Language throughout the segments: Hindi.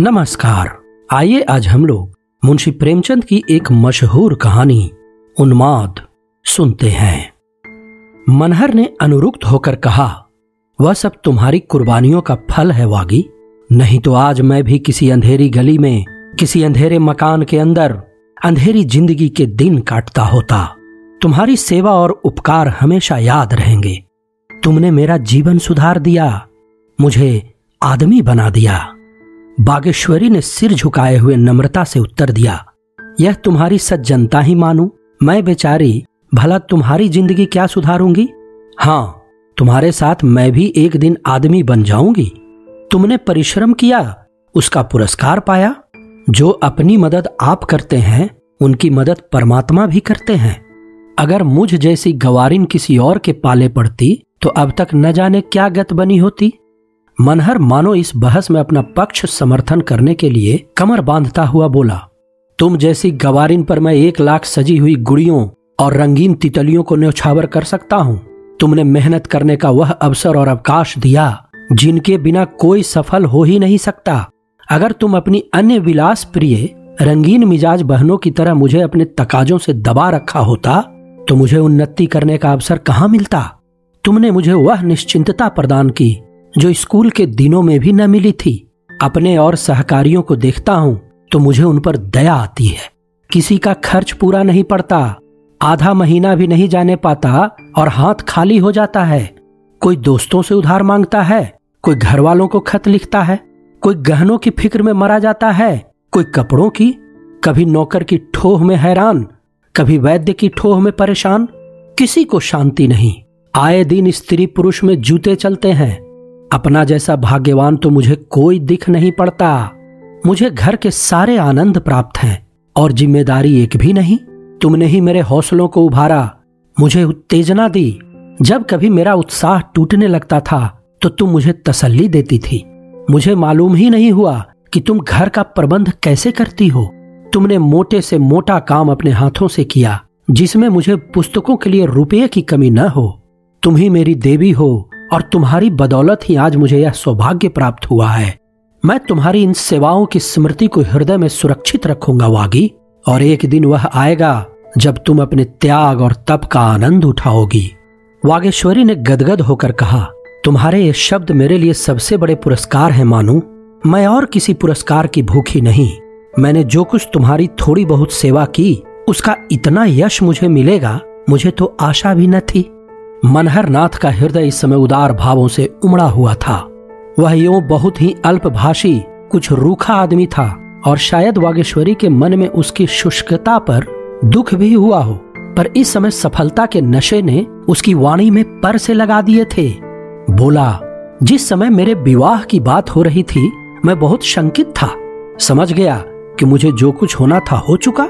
नमस्कार। आइए आज हम लोग मुंशी प्रेमचंद की एक मशहूर कहानी, उन्माद, सुनते हैं। मनहर ने अनुरुक्त होकर कहा, वह सब तुम्हारी कुर्बानियों का फल है वागी। नहीं तो आज मैं भी किसी अंधेरी गली में, किसी अंधेरे मकान के अंदर, अंधेरी ज़िंदगी के दिन काटता होता। तुम्हारी सेवा और उपकार हमेशा याद रहेंगे। तुमने मेरा जीवन सुधार दिया, मुझे आदमी बना दिया। बागेश्वरी ने सिर झुकाए हुए नम्रता से उत्तर दिया, यह तुम्हारी सज्जनता ही मानू? मैं बेचारी, भला तुम्हारी ज़िंदगी क्या सुधारूँगी? हाँ तुम्हारे साथ मैं भी एक दिन आदमी बन जाऊँगी। तुमने परिश्रम किया, उसका पुरस्कार पाया। जो अपनी मदद आप करते हैं, उनकी मदद परमात्मा भी करते हैं। अगर मुझ जैसी गवारिन किसी और के पाले पड़ती तो अब तक न जाने क्या गत बनी होती। मनहर मानो इस बहस में अपना पक्ष समर्थन करने के लिए कमर बांधता हुआ बोला, तुम जैसी गवारिन पर मैं एक लाख सजी हुई गुड़ियों और रंगीन तितलियों को न्यौछावर कर सकता हूँ। तुमने मेहनत करने का वह अवसर और अवकाश दिया, जिनके बिना कोई सफल हो ही नहीं सकता। अगर तुम अपनी अन्य विलास प्रिय रंगीन मिजाज बहनों की तरह मुझे अपने तकाजों से दबा रखा होता तो मुझे उन्नति करने का अवसर कहाँ मिलता? तुमने मुझे वह निश्चिंतता प्रदान की जो स्कूल के दिनों में भी न मिली थी, अपने और सहकारियों को देखता हूँ तो मुझे उन पर दया आती है। किसी का खर्च पूरा नहीं पड़ता, आधा महीना भी नहीं जाने पाता और हाथ खाली हो जाता है। कोई दोस्तों से उधार माँगता है, कोई घर वालों को खत लिखता है, कोई गहनों की फ़िक्र में मरा जाता है, कोई कपड़ों की, कभी नौकर की ठोह में हैरान, कभी वैद्य की ठोह में परेशान, किसी को शांति नहीं। आए दिन स्त्री पुरुष में जूते चलते हैं अपना जैसा भाग्यवान तो मुझे कोई दिख नहीं पड़ता। मुझे घर के सारे आनंद प्राप्त हैं, और ज़िम्मेदारी एक भी नहीं। तुमने ही मेरे हौसलों को उभारा, मुझे उत्तेजना दी। जब कभी मेरा उत्साह टूटने लगता था तो तुम मुझे तसल्ली देती थी। मुझे मालूम ही नहीं हुआ कि तुम घर का प्रबंध कैसे करती हो। तुमने मोटे से मोटा काम अपने हाथों से किया, जिसमें मुझे पुस्तकों के लिए रुपये की कमी न हो। तुम ही मेरी देवी हो और तुम्हारी बदौलत ही आज मुझे यह सौभाग्य प्राप्त हुआ है। मैं तुम्हारी इन सेवाओं की स्मृति को हृदय में सुरक्षित रखूँगा, वागी, और एक दिन वह आएगा जब तुम अपने त्याग और तप का आनंद उठाओगी। वागेश्वरी ने गदगद होकर कहा, तुम्हारे ये शब्द मेरे लिए सबसे बड़े पुरस्कार हैं, मानू। मैं और किसी पुरस्कार की भूखी नहीं। मैंने जो कुछ तुम्हारी थोड़ी बहुत सेवा की, उसका इतना यश मुझे मिलेगा, मुझे तो आशा भी न थी। मनहर नाथ का हृदय इस समय उदार भावों से उमड़ा हुआ था। वह यूँ बहुत ही अल्पभाषी, कुछ रूखा आदमी था और शायद वागेश्वरी के मन में उसकी शुष्कता पर दुख भी हुआ हो, पर इस समय सफलता के नशे ने उसकी वाणी में पर से लगा दिए थे। बोला, जिस समय मेरे विवाह की बात हो रही थी, मैं बहुत शंकित था। समझ गया कि मुझे जो कुछ होना था हो चुका।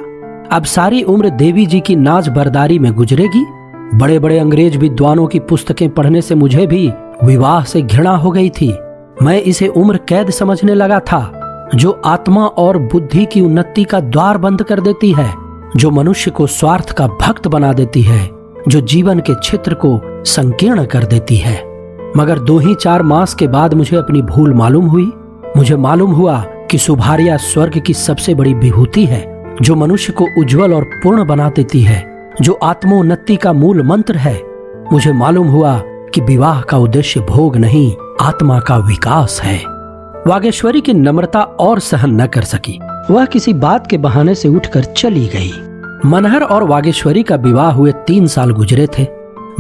अब सारी उम्र देवी जी की नाच बरदारी में गुजरेगी बड़े बड़े अंग्रेज़ विद्वानों की पुस्तकें पढ़ने से मुझे भी विवाह से घृणा हो गई थी। मैं इसे उम्र कैद समझने लगा था, जो आत्मा और बुद्धि की उन्नति का द्वार बंद कर देती है, जो मनुष्य को स्वार्थ का भक्त बना देती है, जो जीवन के क्षेत्र को संकीर्ण कर देती है। मगर दो ही चार मास के बाद मुझे अपनी भूल मालूम हुई। मुझे मालूम हुआ कि सुभारिया स्वर्ग की सबसे बड़ी विभूति है, जो मनुष्य को उज्जवल और पूर्ण बना देती है। जो आत्मोन्नति का मूल मंत्र है, मुझे मालूम हुआ कि विवाह का उद्देश्य भोग नहीं, आत्मा का विकास है। वागेश्वरी की नम्रता और सहन न कर सकी। वह किसी बात के बहाने से उठकर चली गई। मनहर और वागेश्वरी का विवाह हुए तीन साल गुजरे थे।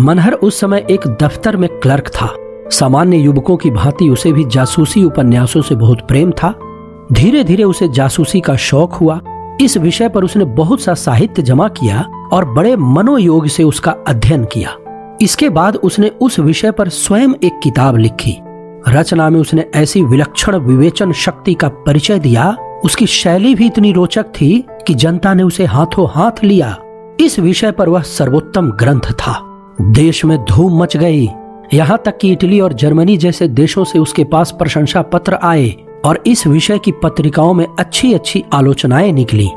मनहर उस समय एक दफ्तर में क्लर्क था। सामान्य युवकों की भांति उसे भी जासूसी उपन्यासों से बहुत प्रेम था। धीरे धीरे उसे जासूसी का शौक हुआ। इस विषय पर उसने बहुत सा साहित्य जमा किया और बड़े मनोयोग से उसका अध्ययन किया। इसके बाद उसने उस विषय पर स्वयं एक किताब लिखी। रचना में उसने ऐसी विलक्षण विवेचन शक्ति का परिचय दिया। उसकी शैली भी इतनी रोचक थी कि जनता ने उसे हाथों हाथ लिया। इस विषय पर वह सर्वोत्तम ग्रंथ था। देश में धूम मच गई। यहाँ तक कि इटली और जर्मनी जैसे देशों से उसके पास प्रशंसा पत्र आए। और इस विषय की पत्रिकाओं में अच्छी अच्छी आलोचनाएँ निकली।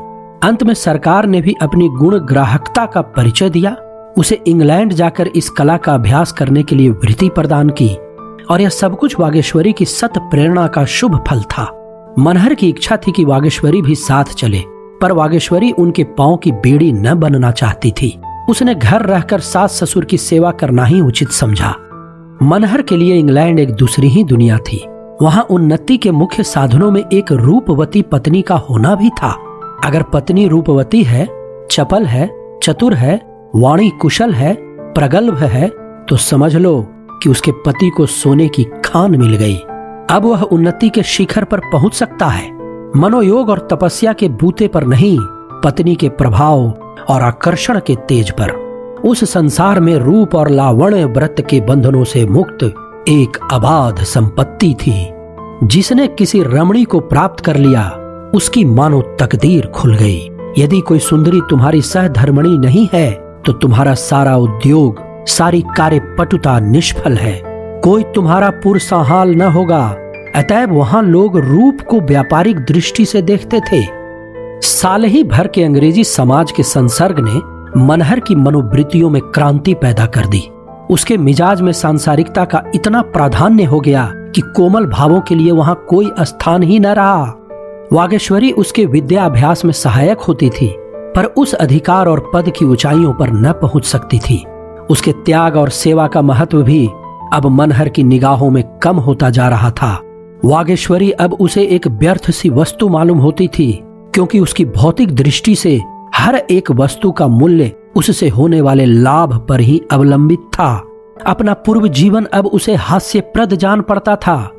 अंत में सरकार ने भी अपनी गुण ग्राहकता का परिचय दिया। उसे इंग्लैंड जाकर इस कला का अभ्यास करने के लिए वृत्ति प्रदान की और यह सब कुछ वागेश्वरी की सत प्रेरणा का शुभ फल था। मनहर की इच्छा थी कि वागेश्वरी भी साथ चले, पर वागेश्वरी उनके पाँव की बेड़ी न बनना चाहती थी। उसने घर रहकर सास ससुर की सेवा करना ही उचित समझा। मनहर के लिए इंग्लैंड एक दूसरी ही दुनिया थी। वहाँ उन्नति के मुख्य साधनों में एक रूपवती पत्नी का होना भी था। अगर पत्नी रूपवती है, चपल है, चतुर है, वाणी कुशल है, प्रगल्भ है तो समझ लो कि उसके पति को सोने की खान मिल गई। अब वह उन्नति के शिखर पर पहुँच सकता है। मनोयोग और तपस्या के बूते पर नहीं, पत्नी के प्रभाव और आकर्षण के तेज पर। उस संसार में रूप और लावण्य व्रत के बंधनों से मुक्त एक अबाध संपत्ति थी। जिसने किसी रमणी को प्राप्त कर लिया, उसकी मानो तकदीर खुल गई। यदि कोई सुंदरी तुम्हारी सहधर्मणी नहीं है तो तुम्हारा सारा उद्योग, सारी कार्य पटुता निष्फल है। कोई तुम्हारा पुरसहाल न होगा। अतएव वहाँ लोग रूप को व्यापारिक दृष्टि से देखते थे। साल ही भर के अंग्रेज़ी समाज के संसर्ग ने मनहर की मनोवृत्तियों में क्रांति पैदा कर दी। उसके मिजाज में सांसारिकता का इतना प्राधान्य हो गया कि कोमल भावों के लिए वहाँ कोई स्थान ही न रहा। वागेश्वरी उसके विद्या अभ्यास में सहायक होती थी, पर उस अधिकार और पद की ऊंचाइयों पर न पहुँच सकती थी। उसके त्याग और सेवा का महत्व भी अब मनहर की निगाहों में कम होता जा रहा था। वागेश्वरी अब उसे एक व्यर्थ सी वस्तु मालूम होती थी, क्योंकि उसकी भौतिक दृष्टि से हर एक वस्तु का मूल्य उससे होने वाले लाभ पर ही अवलंबित था। अपना पूर्व जीवन अब उसे हास्यप्रद जान पड़ता था।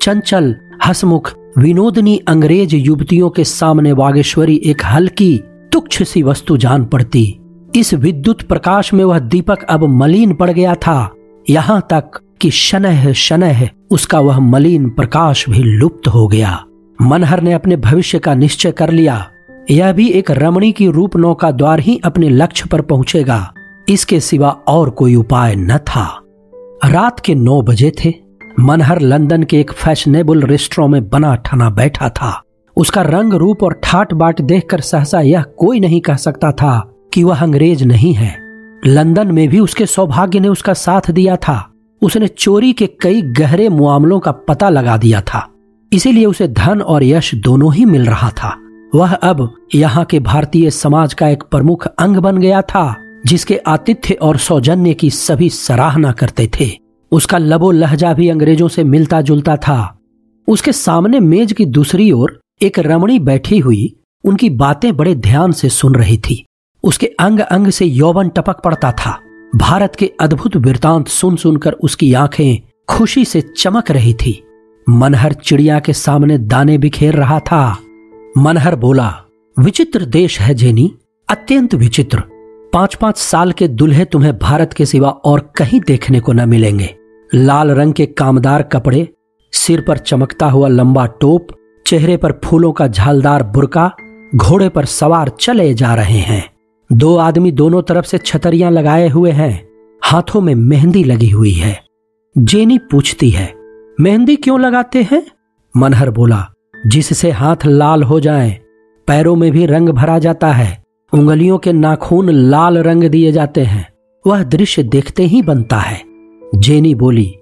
चंचल, हसमुख, विनोदनी अंग्रेज़ युवतियों के सामने वागेश्वरी एक हल्की, तुच्छ सी वस्तु जान पड़ती। इस विद्युत प्रकाश में वह दीपक अब मलिन पड़ गया था। यहाँ तक कि शनह शनह उसका वह मलिन प्रकाश भी लुप्त हो गया। मनहर ने अपने भविष्य का निश्चय कर लिया। यह भी एक रमणी की रूप नौका द्वार ही अपने लक्ष्य पर पहुंचेगा। इसके सिवा और कोई उपाय न था। रात के नौ बजे थे। मनहर लंदन के एक फैशनेबल रेस्टोरेंट में बना ठना बैठा था। उसका रंग, रूप और ठाट बाट देखकर सहसा यह कोई नहीं कह सकता था कि वह अंग्रेज़ नहीं है। लंदन में भी उसके सौभाग्य ने उसका साथ दिया था। उसने चोरी के कई गहरे मामलों का पता लगा दिया था। इसीलिए उसे धन और यश दोनों ही मिल रहा था। वह अब यहाँ के भारतीय समाज का एक प्रमुख अंग बन गया था, जिसके आतिथ्य और सौजन्य की सभी सराहना करते थे। उसका लबो लहजा भी अंग्रेज़ों से मिलता जुलता था। उसके सामने मेज की दूसरी ओर एक रमणी बैठी हुई, उनकी बातें बड़े ध्यान से सुन रही थी। उसके अंग अंग से यौवन टपक पड़ता था। भारत के अद्भुत वृतांत सुन सुनकर उसकी आँखें खुशी से चमक रही थी। मनहर चिड़िया के सामने दाने बिखेर रहा था। मनहर बोला, विचित्र देश है जेनी, अत्यंत विचित्र। पाँच पाँच साल के दुल्हे तुम्हें भारत के सिवा और कहीं देखने को न मिलेंगे। लाल रंग के कामदार कपड़े, सिर पर चमकता हुआ लंबा टोप, चेहरे पर फूलों का झालदार बुरका, घोड़े पर सवार चले जा रहे हैं। दो आदमी दोनों तरफ़ से छतरियाँ लगाए हुए हैं। हाथों में मेहंदी लगी हुई है। जेनी पूछती है, मेहंदी क्यों लगाते हैं? मनहर बोला जिससे हाथ लाल हो जाएँ, पैरों में भी रंग भरा जाता है उंगलियों के नाखून लाल रंग दिए जाते हैं वह दृश्य देखते ही बनता है। जेनी बोली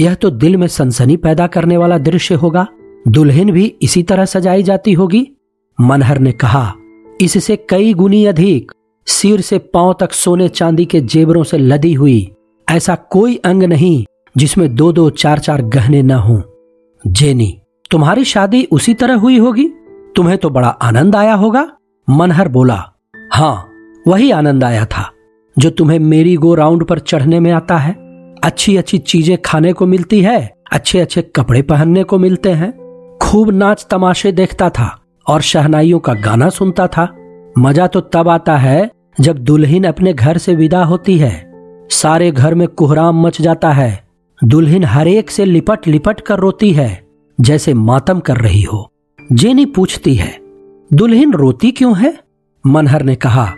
यह तो दिल में सनसनी पैदा करने वाला दृश्य होगा दुल्हन भी इसी तरह सजाई जाती होगी? मनहर ने कहा इससे कई गुनी अधिक सिर से पाँव तक सोने चांदी के जेबरों से लदी हुई ऐसा कोई अंग नहीं जिसमें दो दो चार चार गहने न हों। जेनी तुम्हारी शादी उसी तरह हुई होगी? तुम्हें तो बड़ा आनंद आया होगा। मनहर बोला हाँ वही आनंद आया था, जो तुम्हें मेरी गो राउंड पर चढ़ने में आता है। अच्छी अच्छी चीज़ें खाने को मिलती है अच्छे अच्छे कपड़े पहनने को मिलते हैं। खूब नाच तमाशे देखता था और शहनाइयों का गाना सुनता था। मज़ा तो तब आता है, जब दुल्हन अपने घर से विदा होती है। सारे घर में कोहराम मच जाता है। दुल्हन हरेक से लिपट लिपट कर रोती है। जैसे मातम कर रही हो। जेनी पूछती है, दुल्हन रोती क्यों है? मनहर ने कहा,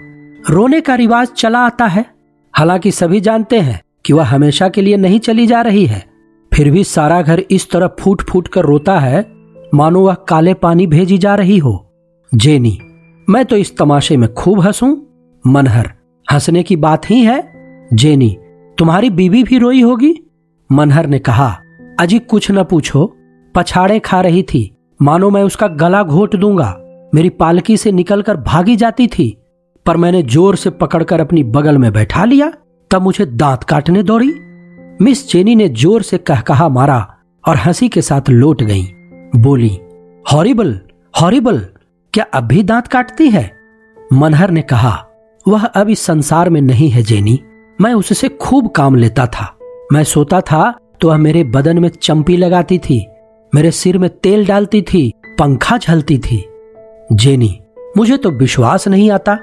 रोने का रिवाज चला आता है। हालाँकि सभी जानते हैं कि वह हमेशा के लिए नहीं चली जा रही है। फिर भी सारा घर इस तरह फूट फूट कर रोता है। मानो वह काले पानी भेजी जा रही हो। जेनी, मैं तो इस तमाशे में खूब हंसूं। मनहर, हंसने की बात ही है। जेनी, तुम्हारी बीवी भी रोई होगी? मनहर ने कहा, अजी कुछ न पूछो। पछाड़े खा रही थी। मानो मैं उसका गला घोट दूँगा। मेरी पालकी से निकलकर भागी जाती थी। पर मैंने ज़ोर से पकड़कर अपनी बगल में बैठा लिया। तब मुझे दांत काटने दौड़ी। मिस चेनी ने ज़ोर से कह कहा मारा और हँसी के साथ लौट गई। बोली, हॉरिबल हॉरिबल, क्या अब भी दांत काटती है? मनहर ने कहा, वह अब इस संसार में नहीं है जेनी। मैं उससे खूब काम लेता था। मैं सोता था तो वह मेरे बदन में चंपी लगाती थी। मेरे सिर में तेल डालती थी, पंखा झलती थी। जेनी, मुझे तो विश्वास नहीं आता।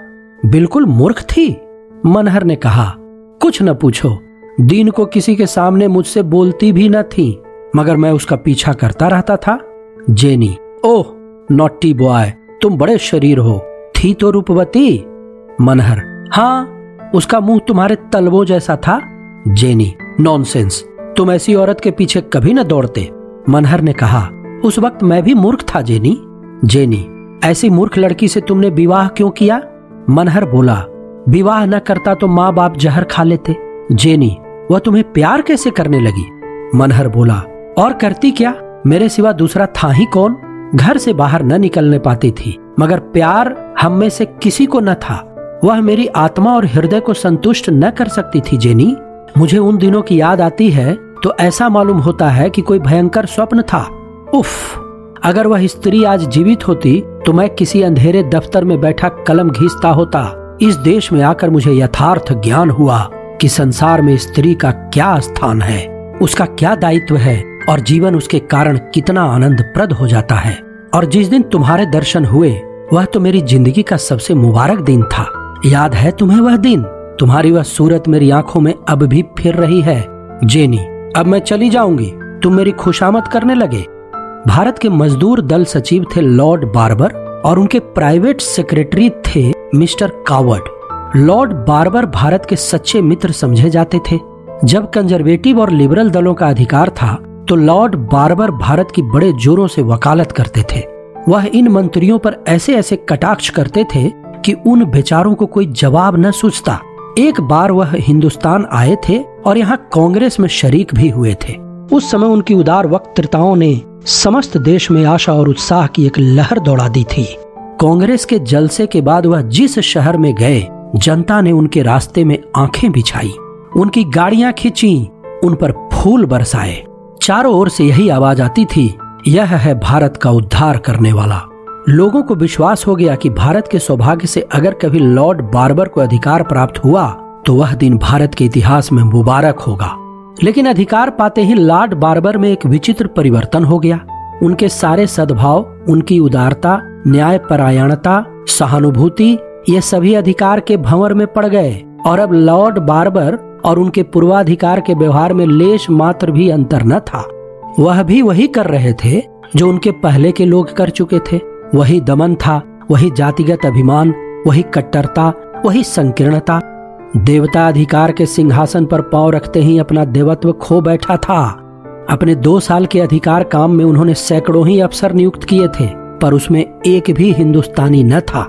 बिल्कुल मूर्ख थी। मनहर ने कहा, कुछ न पूछो। दीन को किसी के सामने मुझसे बोलती भी न थी, मगर मैं उसका पीछा करता रहता था। जेनी, ओह, नॉटी बॉय, तुम बड़े शरीर हो। थी तो रूपवती। मनहर हाँ उसका मुँह तुम्हारे तलवों जैसा था। जेनी, नॉनसेंस, तुम ऐसी औरत के पीछे कभी न दौड़ते। मनहर ने कहा, उस वक्त मैं भी मूर्ख था, जेनी। जेनी, ऐसी मूर्ख लड़की से तुमने विवाह क्यों किया? मनहर बोला, विवाह न करता तो माँ बाप जहर खा लेते। जेनी, वह तुम्हें प्यार कैसे करने लगी? मनहर बोला, और करती क्या? मेरे सिवा दूसरा था ही कौन? घर से बाहर न निकलने पाती थी, मगर प्यार हम में से किसी को न था। वह मेरी आत्मा और हृदय को संतुष्ट न कर सकती थी, जेनी। मुझे उन दिनों की याद आती है तो ऐसा मालूम होता है कि कोई भयंकर स्वप्न था। उफ, अगर वह स्त्री आज जीवित होती तो मैं किसी अंधेरे दफ्तर में बैठा कलम घीसता होता। इस देश में आकर मुझे यथार्थ ज्ञान हुआ कि संसार में स्त्री का क्या स्थान है, उसका क्या दायित्व है, और जीवन उसके कारण कितना आनंद प्रद हो जाता है। और जिस दिन तुम्हारे दर्शन हुए, वह तो मेरी ज़िंदगी का सबसे मुबारक दिन था। याद है तुम्हें वह दिन? तुम्हारी वह सूरत मेरी आँखों में अब भी फिर रही है। जेनी अब मैं चली जाऊँगी। तुम मेरी खुशामद करने लगे। भारत के मजदूर दल सचिव थे लॉर्ड बार्बर और उनके प्राइवेट सेक्रेटरी थे mister Coward. Lord Barber Bharat के सच्चे मित्र समझे जाते थे। जब कंजर्वेटिव और लिबरल दलों का अधिकार था तो लॉर्ड बार्बर भारत की बड़े जोरों से वकालत करते थे। वह इन मंत्रियों पर ऐसे ऐसे कटाक्ष करते थे कि उन बेचारों को कोई जवाब न सूझता। एक बार वह हिंदुस्तान आए थे और यहाँ कांग्रेस में शरीक भी हुए थे। उस समय उनकी उदार वक्तृताओं ने समस्त देश में आशा और उत्साह की एक लहर दौड़ा दी थी। कांग्रेस के जलसे के बाद वह जिस शहर में गए, जनता ने उनके रास्ते में आँखें बिछाई, उनकी गाड़ियाँ खींची, उन पर फूल बरसाए। चारों ओर से यही आवाज़ आती थी, यह है भारत का उद्धार करने वाला। लोगों को विश्वास हो गया कि भारत के सौभाग्य से अगर कभी लॉर्ड बार्बर को अधिकार प्राप्त हुआ तो वह दिन भारत के इतिहास में मुबारक होगा। लेकिन अधिकार पाते ही लॉर्ड बार्बर में एक विचित्र परिवर्तन हो गया। उनके सारे सद्भाव, उनकी उदारता न्याय परायणता सहानुभूति, ये सभी अधिकार के भंवर में पड़ गए। और अब लॉर्ड बार्बर और उनके पूर्वाधिकार के व्यवहार में लेश मात्र भी अंतर न था। वह भी वही कर रहे थे जो उनके पहले के लोग कर चुके थे। वही दमन था, वही जातिगत अभिमान, वही कट्टरता, वही संकीर्णता देवता अधिकार के सिंहासन पर पाँव रखते ही अपना देवत्व खो बैठा था। अपने दो साल के अधिकार काम में उन्होंने सैकड़ों ही अफसर नियुक्त किए थे, पर उसमें एक भी हिंदुस्तानी न था।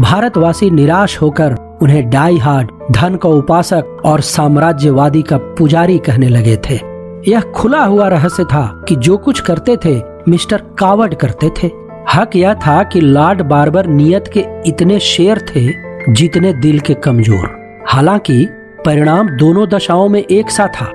भारतवासी निराश होकर उन्हें डाई हार्ड धन का उपासक और साम्राज्यवादी का पुजारी कहने लगे थे। यह खुला हुआ रहस्य था कि जो कुछ करते थे, मिस्टर कावड करते थे। हक यह था कि लॉर्ड बार्बर नियत के इतने शेर थे, जितने दिल के कमज़ोर। हालाँकि, परिणाम दोनों दशाओं में एक सा था।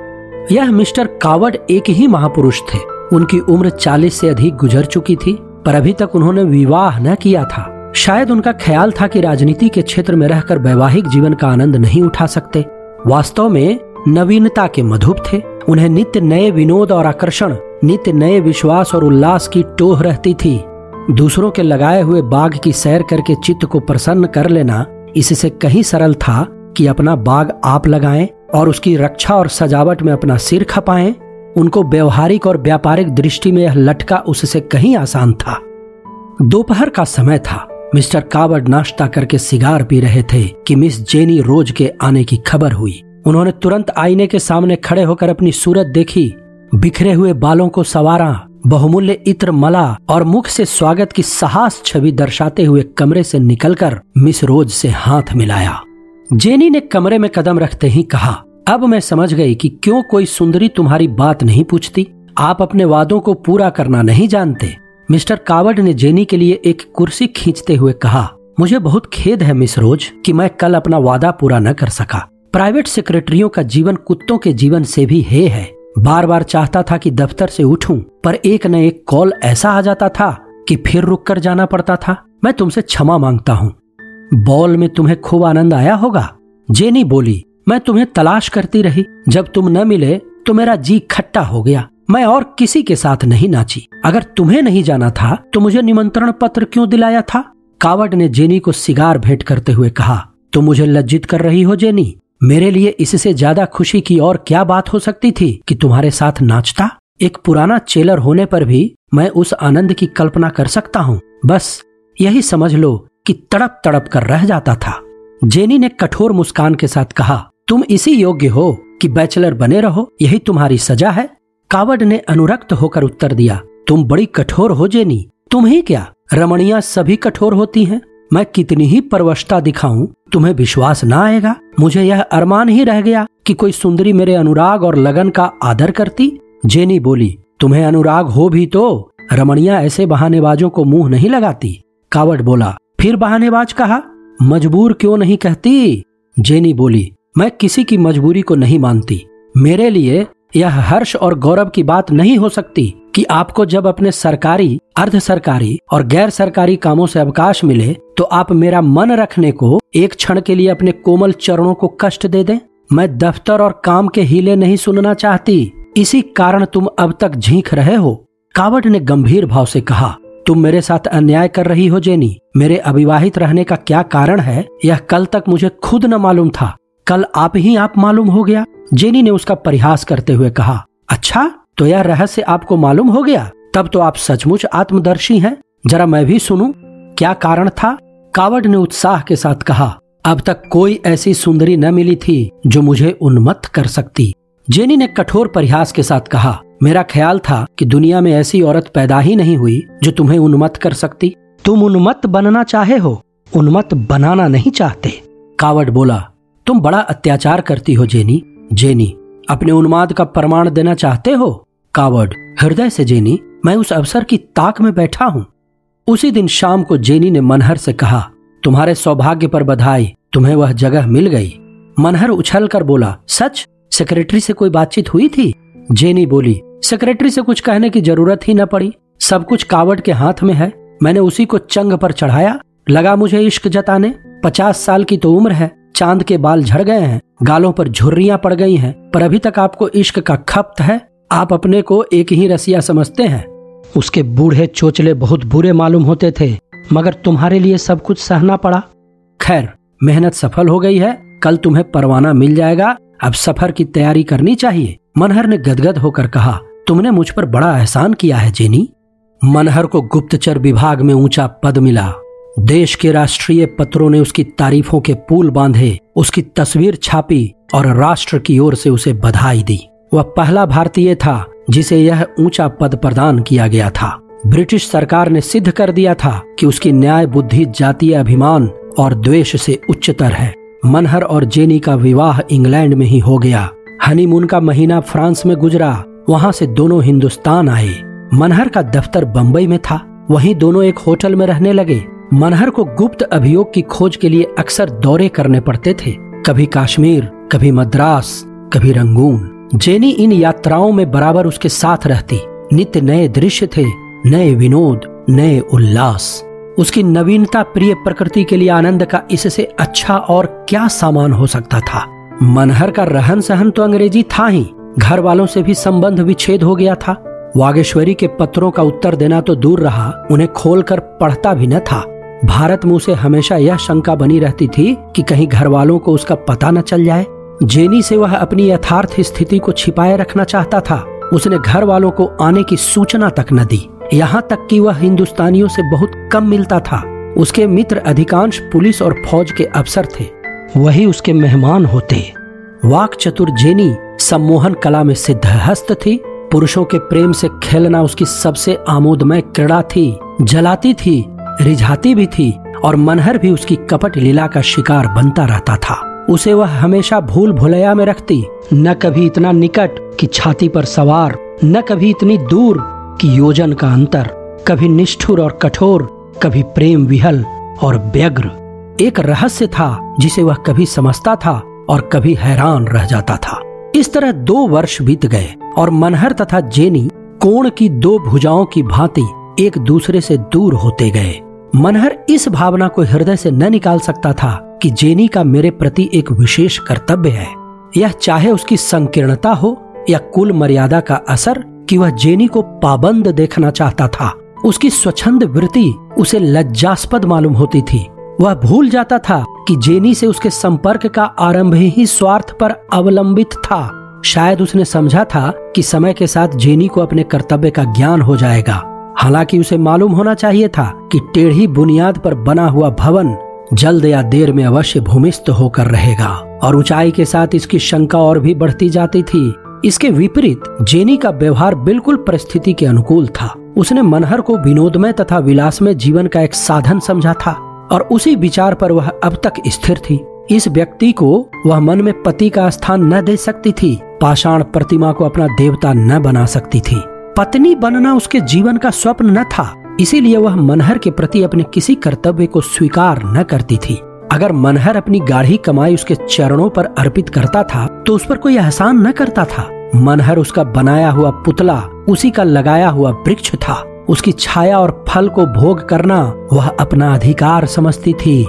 यह मिस्टर कावड एक ही महापुरुष थे। उनकी उम्र 40 से अधिक गुजर चुकी थी, पर अभी तक उन्होंने विवाह न किया था। शायद उनका ख्याल था कि राजनीति के क्षेत्र में रहकर वैवाहिक जीवन का आनंद नहीं उठा सकते। वास्तव में, नवीनता के मधुप थे। उन्हें नित्य नए विनोद और आकर्षण, नित्य नए विश्वास और उल्लास की टोह रहती थी। दूसरों के लगाए हुए बाग की सैर करके चित्त को प्रसन्न कर लेना, इससे कहीं सरल था कि अपना बाग आप लगाएँ और उसकी रक्षा और सजावट में अपना सिर खपाएँ, उनको व्यवहारिक और व्यापारिक दृष्टि में यह लटका उससे कहीं आसान था। दोपहर का समय था। मिस्टर कावड नाश्ता करके सिगार पी रहे थे कि मिस जेनी रोज के आने की खबर हुई। उन्होंने तुरंत आईने के सामने खड़े होकर अपनी सूरत देखी। बिखरे हुए बालों को सवारा, बहुमूल्य इत्र मला और मुख से स्वागत की साहस छवि दर्शाते हुए कमरे से निकलकर मिस रोज से हाथ मिलाया। जेनी ने कमरे में कदम रखते ही कहा अब मैं समझ गई कि क्यों कोई सुंदरी तुम्हारी बात नहीं पूछती। आप अपने वादों को पूरा करना नहीं जानते। मिस्टर कावड ने जेनी के लिए एक कुर्सी खींचते हुए कहा मुझे बहुत खेद है मिस रोज कि मैं कल अपना वादा पूरा न कर सका। प्राइवेट सेक्रेटरियों का जीवन कुत्तों के जीवन से भी हे है। बार बार चाहता था कि दफ्तर से उठूं, पर एक न एक कॉल ऐसा आ जाता था कि फिर रुक कर जाना पड़ता था। मैं तुमसे क्षमा माँगता हूँ। बॉल में तुम्हें खूब आनंद आया होगा। जेनी बोली, मैं तुम्हें तलाश करती रही। जब तुम न मिले तो मेरा जी खट्टा हो गया। मैं और किसी के साथ नहीं नाची। अगर तुम्हें नहीं जाना था तो मुझे निमंत्रण पत्र क्यों दिलाया था? कावड ने जेनी को सिगार भेंट करते हुए कहा, तुम मुझे लज्जित कर रही हो, जेनी। मेरे लिए इससे ज़्यादा खुशी की और क्या बात हो सकती थी कि तुम्हारे साथ नाचता? एक पुराना चेलर होने पर भी मैं उस आनंद की कल्पना कर सकता हूँ। बस, यही समझ लो कि तड़प तड़प कर रह जाता था। जेनी ने कठोर मुस्कान के साथ कहा, तुम इसी योग्य हो कि बैचलर बने रहो, यही तुम्हारी सजा है? कावड ने अनुरक्त होकर उत्तर दिया, तुम बड़ी कठोर हो, जेनी। तुम ही क्या रमणिया सभी कठोर होती हैं? मैं कितनी ही परवशता दिखाऊँ, तुम्हें विश्वास न आएगा? मुझे यह अरमान ही रह गया कि कोई सुंदरी मेरे अनुराग और लगन का आदर करती? जेनी बोली, तुम्हें अनुराग हो भी तो रमणिया ऐसे बहानेबाजों को मुँह नहीं लगाती? कावड़ बोला फिर बहानेबाज कहा, मजबूर क्यों नहीं कहती? जेनी बोली, मैं किसी की मजबूरी को नहीं मानती। मेरे लिए यह हर्ष और गौरव की बात नहीं हो सकती कि आपको जब अपने सरकारी, अर्ध सरकारी और गैर सरकारी कामों से अवकाश मिले तो आप मेरा मन रखने को एक क्षण के लिए अपने कोमल चरणों को कष्ट दे दें। मैं दफ्तर और काम के हीले नहीं सुनना चाहती। इसी कारण तुम अब तक झींक रहे हो। कावट ने गंभीर भाव से कहा तुम मेरे साथ अन्याय कर रही हो, जेनी। मेरे अविवाहित रहने का क्या कारण है? यह कल तक मुझे खुद न मालूम था। कल आप ही आप मालूम हो गया, जेनी ने उसका परिहास करते हुए कहा। अच्छा तो यह रहस्य आपको मालूम हो गया? तब तो आप सचमुच आत्मदर्शी हैं। जरा मैं भी सुनूं, क्या कारण था? कावड़ ने उत्साह के साथ कहा। अब तक कोई ऐसी सुंदरी न मिली थी, जो मुझे उन्मत्त कर सकती। जेनी ने कठोर परिहास के साथ कहा। मेरा ख्याल था कि दुनिया में ऐसी औरत पैदा ही नहीं हुई जो तुम्हें उन्मत्त कर सकती। तुम उन्मत्त बनना चाहे हो, उन्मत्त बनाना नहीं चाहते। कावड़ बोला, तुम बड़ा अत्याचार करती हो, जेनी। जेनी, अपने उन्माद का प्रमाण देना चाहते हो? कावड़, हृदय से, जेनी, मैं उस अवसर की ताक में बैठा हूँ। उसी दिन शाम को जेनी ने मनहर से कहा, तुम्हारे सौभाग्य पर बधाई, तुम्हें वह जगह मिल गई। मनहर उछल कर बोला, सच? सेक्रेटरी से कोई बातचीत हुई थी? जेनी बोली सेक्रेटरी से कुछ कहने की ज़रूरत ही न पड़ी। सब कुछ कावड़ के हाथ में है। मैंने उसी को चंग पर चढ़ाया। लगा मुझे इश्क जताने। पचास साल की तो उम्र है। चाँद के बाल झड़ गए हैं। गालों पर झुर्रियाँ पड़ गई हैं। पर अभी तक आपको इश्क का खपत है। आप अपने को एक ही रसिया समझते हैं। उसके बूढ़े चोचले बहुत बुरे मालूम होते थे। मगर तुम्हारे लिए सब कुछ सहना पड़ा। खैर, मेहनत सफल हो गई है। कल तुम्हें परवाना मिल जाएगा। अब सफ़र की तैयारी करनी चाहिए। मनहर ने गदगद होकर कहा तुमने मुझ पर बड़ा एहसान किया है, जेनी। मनहर को गुप्तचर विभाग में ऊँचा पद मिला। देश के राष्ट्रीय पत्रों ने उसकी तारीफों के पुल बांधे, उसकी तस्वीर छापी और राष्ट्र की ओर से उसे बधाई दी। वह पहला भारतीय था, जिसे यह ऊँचा पद प्रदान किया गया था। ब्रिटिश सरकार ने सिद्ध कर दिया था कि उसकी न्याय बुद्धि जातीय अभिमान और द्वेष से उच्चतर है। मनहर और जेनी का विवाह इंग्लैंड में ही हो गया। हनीमून का महीना फ्रांस में गुजरा वहाँ से दोनों हिंदुस्तान आए। मनहर का दफ्तर बम्बई में था। वहीं दोनों एक होटल में रहने लगे। मनहर को गुप्त अभियोग की खोज के लिए अक्सर दौरे करने पड़ते थे। कभी कश्मीर, कभी मद्रास, कभी रंगून। जेनी इन यात्राओं में बराबर उसके साथ रहती। नित्य नए दृश्य थे, नए विनोद, नए उल्लास। उसकी नवीनता प्रिय प्रकृति के लिए आनंद का इससे अच्छा और क्या सामान हो सकता था? मनहर का रहन सहन तो अंग्रेज़ी था ही। घर वालों से भी संबंध विच्छेद हो गया था। वागेश्वरी के पत्रों का उत्तर देना तो दूर रहा, उन्हें खोलकर पढ़ता भी न था। भारत मुँह से हमेशा यह शंका बनी रहती थी कि कहीं घर वालों को उसका पता न चल जाए। जेनी से वह अपनी यथार्थ स्थिति को छिपाए रखना चाहता था। उसने घर वालों को आने की सूचना तक न दी। यहाँ तक कि वह हिंदुस्तानियों से बहुत कम मिलता था। उसके मित्र अधिकांश पुलिस और फौज के अफसर थे। वही उसके मेहमान होते। वाक चतुर जेनी सम्मोहन कला में सिद्ध हस्त थी। पुरुषों के प्रेम से खेलना उसकी सबसे आमोदमय क्रीड़ा थी। जलाती थी, रिझाती भी थी और मनहर भी उसकी कपट लीला का शिकार बनता रहता था। उसे वह हमेशा भूल भुलैया में रखती। न कभी इतना निकट कि छाती पर सवार, न कभी इतनी दूर कि योजन का अंतर। कभी निष्ठुर और कठोर, कभी प्रेम विहल और व्यग्र। एक रहस्य था जिसे वह कभी समझता था और कभी हैरान रह जाता था। इस तरह दो वर्ष बीत गए और मनहर तथा जेनी कोण की दो भुजाओं की भांति एक दूसरे से दूर होते गए। मनहर इस भावना को हृदय से न निकाल सकता था कि जेनी का मेरे प्रति एक विशेष कर्तव्य है। यह चाहे उसकी संकीर्णता हो या कुल मर्यादा का असर कि वह जेनी को पाबंद देखना चाहता था, उसकी स्वच्छंद वृत्ति उसे लज्जास्पद मालूम होती थी। वह भूल जाता था कि जेनी से उसके संपर्क का आरंभ ही स्वार्थ पर अवलंबित था। शायद उसने समझा था कि समय के साथ जेनी को अपने कर्तव्य का ज्ञान हो जाएगा। हालाँकि उसे मालूम होना चाहिए था कि टेढ़ी बुनियाद पर बना हुआ भवन जल्द या देर में अवश्य भूमिस्त होकर रहेगा, और ऊंचाई के साथ इसकी शंका और भी बढ़ती जाती थी। इसके विपरीत, जेनी का व्यवहार बिल्कुल परिस्थिति के अनुकूल था। उसने मनहर को विनोदमय तथा विलासमय जीवन का एक साधन समझा था। और उसी विचार पर वह अब तक स्थिर थी। इस व्यक्ति को वह मन में पति का स्थान न दे सकती थी, पाषाण प्रतिमा को अपना देवता न बना सकती थी। पत्नी बनना उसके जीवन का स्वप्न न था, इसीलिए वह मनहर के प्रति अपने किसी कर्तव्य को स्वीकार न करती थी। अगर मनहर अपनी गाढ़ी कमाई उसके चरणों पर अर्पित करता था तो उस पर कोई एहसान न करता था। मनहर उसका बनाया हुआ पुतला, उसी का लगाया हुआ वृक्ष था। उसकी छाया और फल को भोग करना वह अपना अधिकार समझती थी।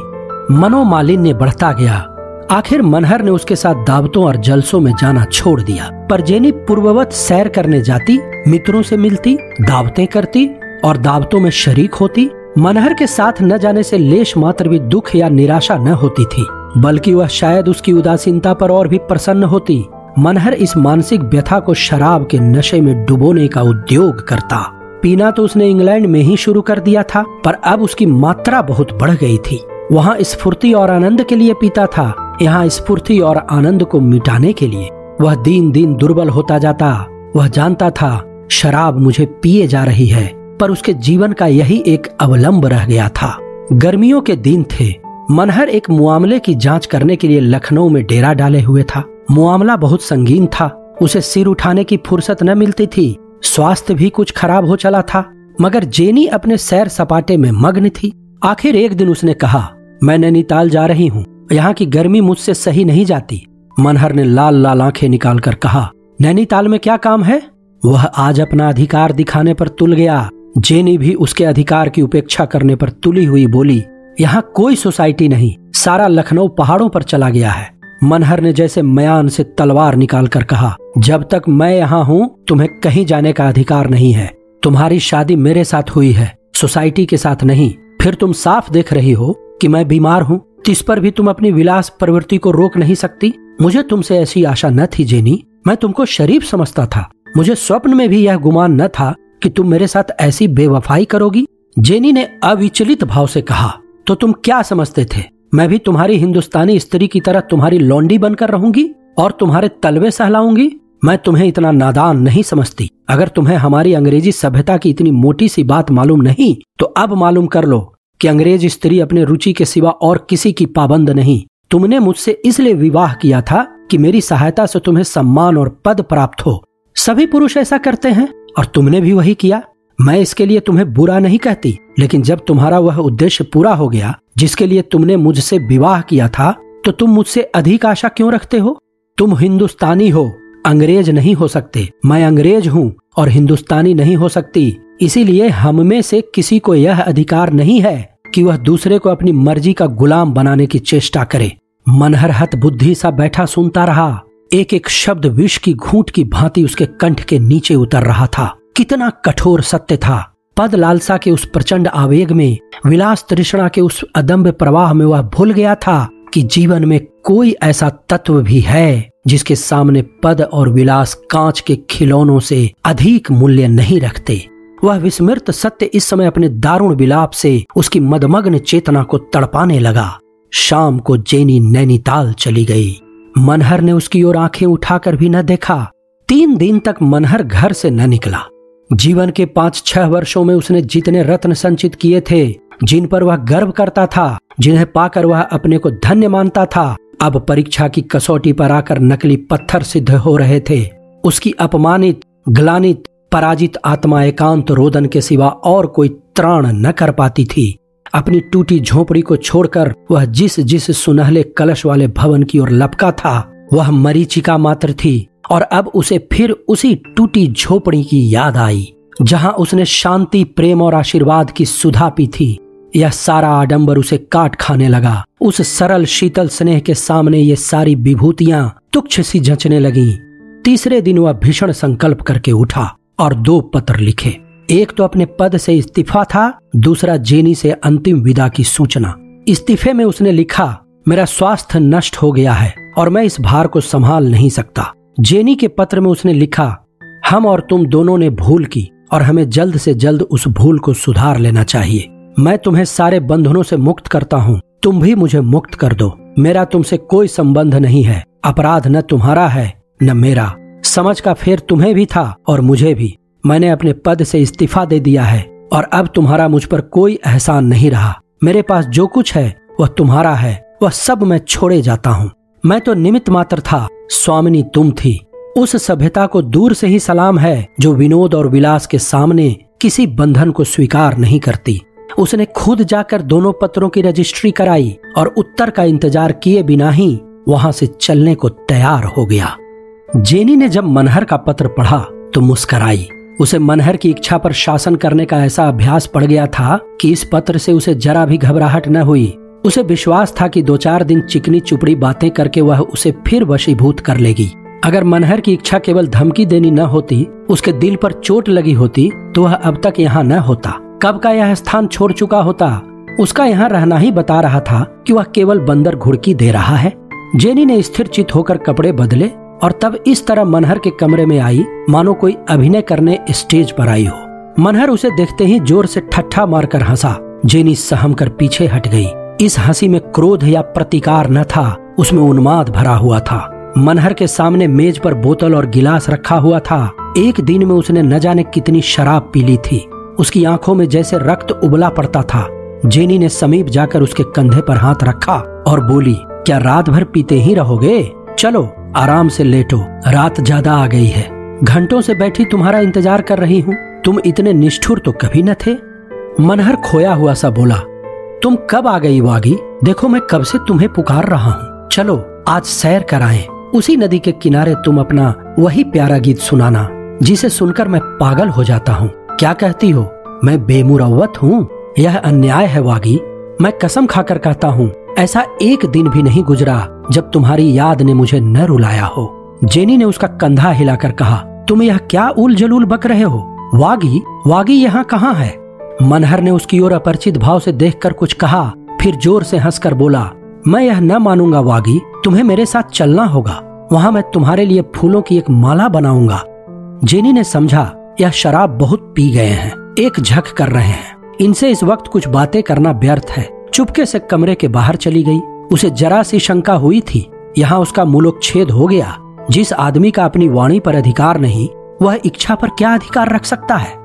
मनोमालिन्य बढ़ता गया। आखिर मनहर ने उसके साथ दावतों और जलसों में जाना छोड़ दिया। पर जेनी पूर्ववत सैर करने जाती, मित्रों से मिलती, दावतें करती और दावतों में शरीक होती, मनहर के साथ न जाने से लेश मात्र भी दुख या निराशा न होती थी। बल्कि वह शायद उसकी उदासीनता पर और भी प्रसन्न होती। मनहर इस मानसिक व्यथा को शराब के नशे में डुबोने का उद्योग करता। पीना तो उसने इंग्लैंड में ही शुरू कर दिया था, पर अब उसकी मात्रा बहुत बढ़ गई थी। वहाँ स्फूर्ति और आनंद के लिए पीता था। यहाँ स्फूर्ति और आनंद को मिटाने के लिए वह दिन दिन दुर्बल होता जाता। वह जानता था, शराब मुझे पिए जा रही है, पर उसके जीवन का यही एक अवलंब रह गया था। गर्मियों के दिन थे। मनहर एक मुआमले की जाँच करने के लिए लखनऊ में डेरा डाले हुए था। मुआमला बहुत संगीन था। उसे सिर उठाने की फुर्सत न मिलती थी। स्वास्थ्य भी कुछ खराब हो चला था, मगर जेनी अपने सैर सपाटे में मग्न थी। आखिर एक दिन उसने कहा, मैं नैनीताल जा रही हूँ, यहाँ की गर्मी मुझसे सही नहीं जाती। मनहर ने लाल लाल आँखें निकालकर कहा, नैनीताल में क्या काम है? वह आज अपना अधिकार दिखाने पर तुल गया। जेनी भी उसके अधिकार की उपेक्षा करने पर तुली हुई बोली, यहाँ कोई सोसाइटी नहीं, सारा लखनऊ पहाड़ों पर चला गया है। मनहर ने जैसे मयान से तलवार निकालकर कहा, जब तक मैं यहाँ हूँ, तुम्हें कहीं जाने का अधिकार नहीं है। तुम्हारी शादी मेरे साथ हुई है, सोसाइटी के साथ नहीं। फिर तुम साफ़ देख रही हो कि मैं बीमार हूँ। इस पर भी तुम अपनी विलास प्रवृत्ति को रोक नहीं सकती। मुझे तुमसे ऐसी आशा न थी जेनी। मैं तुमको शरीफ समझता था। मुझे स्वप्न में भी यह गुमान न था कि तुम मेरे साथ ऐसी बेवफाई करोगी। जेनी ने अविचलित भाव से कहा तो तुम क्या समझते थे? मैं भी तुम्हारी हिंदुस्तानी स्त्री की तरह तुम्हारी लौंडी बनकर रहूँगी और तुम्हारे तलवे सहलाऊँगी। मैं तुम्हें इतना नादान नहीं समझती। अगर तुम्हें हमारी अंग्रेज़ी सभ्यता की इतनी मोटी सी बात मालूम नहीं तो अब मालूम कर लो कि अंग्रेज़ स्त्री अपने रुचि के सिवा और किसी की पाबंद नहीं। तुमने मुझसे इसलिए विवाह किया था कि मेरी सहायता से तुम्हें सम्मान और पद प्राप्त हो। सभी पुरुष ऐसा करते हैं और तुमने भी वही किया। मैं इसके लिए तुम्हें बुरा नहीं कहती, लेकिन जब तुम्हारा वह उद्देश्य पूरा हो गया, जिसके लिए तुमने मुझसे विवाह किया था तो तुम मुझसे अधिक आशा क्यों रखते हो? तुम हिंदुस्तानी हो, अंग्रेज़ नहीं हो सकते। मैं अंग्रेज़ हूँ और हिंदुस्तानी नहीं हो सकती। इसीलिए हम में से किसी को यह अधिकार नहीं है कि वह दूसरे को अपनी मर्ज़ी का गुलाम बनाने की चेष्टा करे। मनहर हत बुद्धि सा बैठा सुनता रहा। एक एक शब्द विष की घूट की भांति उसके कंठ के नीचे उतर रहा था। कितना कठोर सत्य था। पद लालसा के उस प्रचंड आवेग में, विलास तृष्णा के उस अदम्ब प्रवाह में वह भूल गया था कि जीवन में कोई ऐसा तत्व भी है, जिसके सामने पद और विलास कांच के खिलौनों से अधिक मूल्य नहीं रखते। वह विस्मृत सत्य इस समय अपने दारुण विलाप से उसकी मदमग्न चेतना को तड़पाने लगा। शाम को जेनी नैनीताल चली गई। मनहर ने उसकी ओर आँखें उठाकर भी न देखा। तीन दिन तक मनहर घर से न निकला। जीवन के पाँच छह वर्षों में उसने जितने रत्न संचित किए थे, जिन पर वह गर्व करता था, जिन्हें पाकर वह अपने को धन्य मानता था, अब परीक्षा की कसौटी पर आकर नकली पत्थर सिद्ध हो रहे थे। उसकी अपमानित, ग्लानित, पराजित आत्मा एकांत रोदन के सिवा और कोई त्राण न कर पाती थी। अपनी टूटी झोपड़ी को छोड़कर वह जिस जिस सुनहले कलश वाले भवन की ओर लपका था, वह मरीचिका मात्र थी। और अब उसे फिर उसी टूटी झोपड़ी की याद आई, जहाँ उसने शांति, प्रेम और आशीर्वाद की सुधा पी थी। यह सारा आडंबर उसे काट खाने लगा। उस सरल, शीतल स्नेह के सामने ये सारी विभूतियाँ तुक्ष सी जचने लगी। तीसरे दिन वह भीषण संकल्प करके उठा और दो पत्र लिखे। एक तो अपने पद से इस्तीफा था, दूसरा जेनी से अंतिम विदा की सूचना। इस्तीफे में उसने लिखा, मेरा स्वास्थ्य नष्ट हो गया है और मैं इस भार को संभाल नहीं सकता। जेनी के पत्र में उसने लिखा, हम और तुम दोनों ने भूल की और हमें जल्द से जल्द उस भूल को सुधार लेना चाहिए। मैं तुम्हें सारे बंधनों से मुक्त करता हूँ। तुम भी मुझे मुक्त कर दो। मेरा तुमसे कोई संबंध नहीं है। अपराध न तुम्हारा है, न मेरा। समझ का फेर तुम्हें भी था और मुझे भी। मैंने अपने पद से इस्तीफा दे दिया है और अब तुम्हारा मुझ पर कोई एहसान नहीं रहा। मेरे पास जो कुछ है, वह तुम्हारा है। वह सब मैं छोड़े जाता हूँ। मैं तो निमित्त मात्र था स्वामिनी, तुम थी। उस सभ्यता को दूर से ही सलाम है, जो विनोद और विलास के सामने किसी बंधन को स्वीकार नहीं करती। उसने खुद जाकर दोनों पत्रों की रजिस्ट्री कराई और उत्तर का इंतज़ार किए बिना ही वहाँ से चलने को तैयार हो गया। जेनी ने जब मनहर का पत्र पढ़ा तो मुस्कराई। उसे मनहर की इच्छा पर शासन करने का ऐसा अभ्यास पड़ गया था कि इस पत्र से उसे जरा भी घबराहट न हुई। उसे विश्वास था कि दो चार दिन चिकनी चुपड़ी बातें करके वह उसे फिर वशीभूत कर लेगी। अगर मनहर की इच्छा केवल धमकी देनी न होती, उसके दिल पर चोट लगी होती तो वह अब तक यहाँ न होता। कब का यह स्थान छोड़ चुका होता? उसका यहाँ रहना ही बता रहा था कि वह केवल बंदर घुड़की दे रहा है। जेनी ने स्थिर चित होकर कपड़े बदले और तब इस तरह मनहर के कमरे में आई, मानो कोई अभिनय करने स्टेज पर आई हो। मनहर उसे देखते ही ज़ोर से ठट्ठा मारकर हंसा। जेनी सहम कर पीछे हट गई। इस हँसी में क्रोध या प्रतिकार न था, उसमें उन्माद भरा हुआ था। मनहर के सामने मेज पर बोतल और गिलास रखा हुआ था। एक दिन में उसने न जाने कितनी शराब पी ली थी। उसकी आँखों में जैसे रक्त उबला पड़ता था। जेनी ने समीप जाकर उसके कंधे पर हाथ रखा और बोली, क्या रात भर पीते ही रहोगे? चलो, आराम से लेटो। रात ज़्यादा आ गई है। घंटों से बैठी तुम्हारा इंतज़ार कर रही हूँ। तुम इतने निष्ठुर तो कभी न थे? मनहर खोया हुआ सा बोला तुम कब आ गई वागी? देखो मैं कब से तुम्हें पुकार रहा हूँ। चलो, आज सैर कराएँ। उसी नदी के किनारे तुम अपना वही प्यारा गीत सुनाना, जिसे सुनकर मैं पागल हो जाता हूँ। क्या कहती हो? मैं बेमुरवत हूँ। यह अन्याय है वागी। मैं कसम खाकर कहता हूँ, ऐसा एक दिन भी नहीं गुजरा जब तुम्हारी याद ने मुझे न रुलाया हो। जेनी ने उसका कंधा हिलाकर कहा, तुम यह क्या उल जलूल बक रहे हो? वागी वागी यहाँ कहाँ है? मनहर ने उसकी ओर अपरिचित भाव से देखकर कुछ कहा, फिर ज़ोर से हंसकर बोला, मैं यह न मानूँगा वागी, तुम्हें मेरे साथ चलना होगा। वहाँ मैं तुम्हारे लिए फूलों की एक माला बनाऊँगा। जेनी ने समझा, यह शराब बहुत पी गए हैं, एक झक कर रहे हैं। इनसे इस वक्त कुछ बातें करना व्यर्थ है। चुपके से कमरे के बाहर चली गई। उसे जरा सी शंका हुई थी, यहाँ उसका मुलुक छेद हो गया। जिस आदमी का अपनी वाणी पर अधिकार नहीं, वह इच्छा पर क्या अधिकार रख सकता है?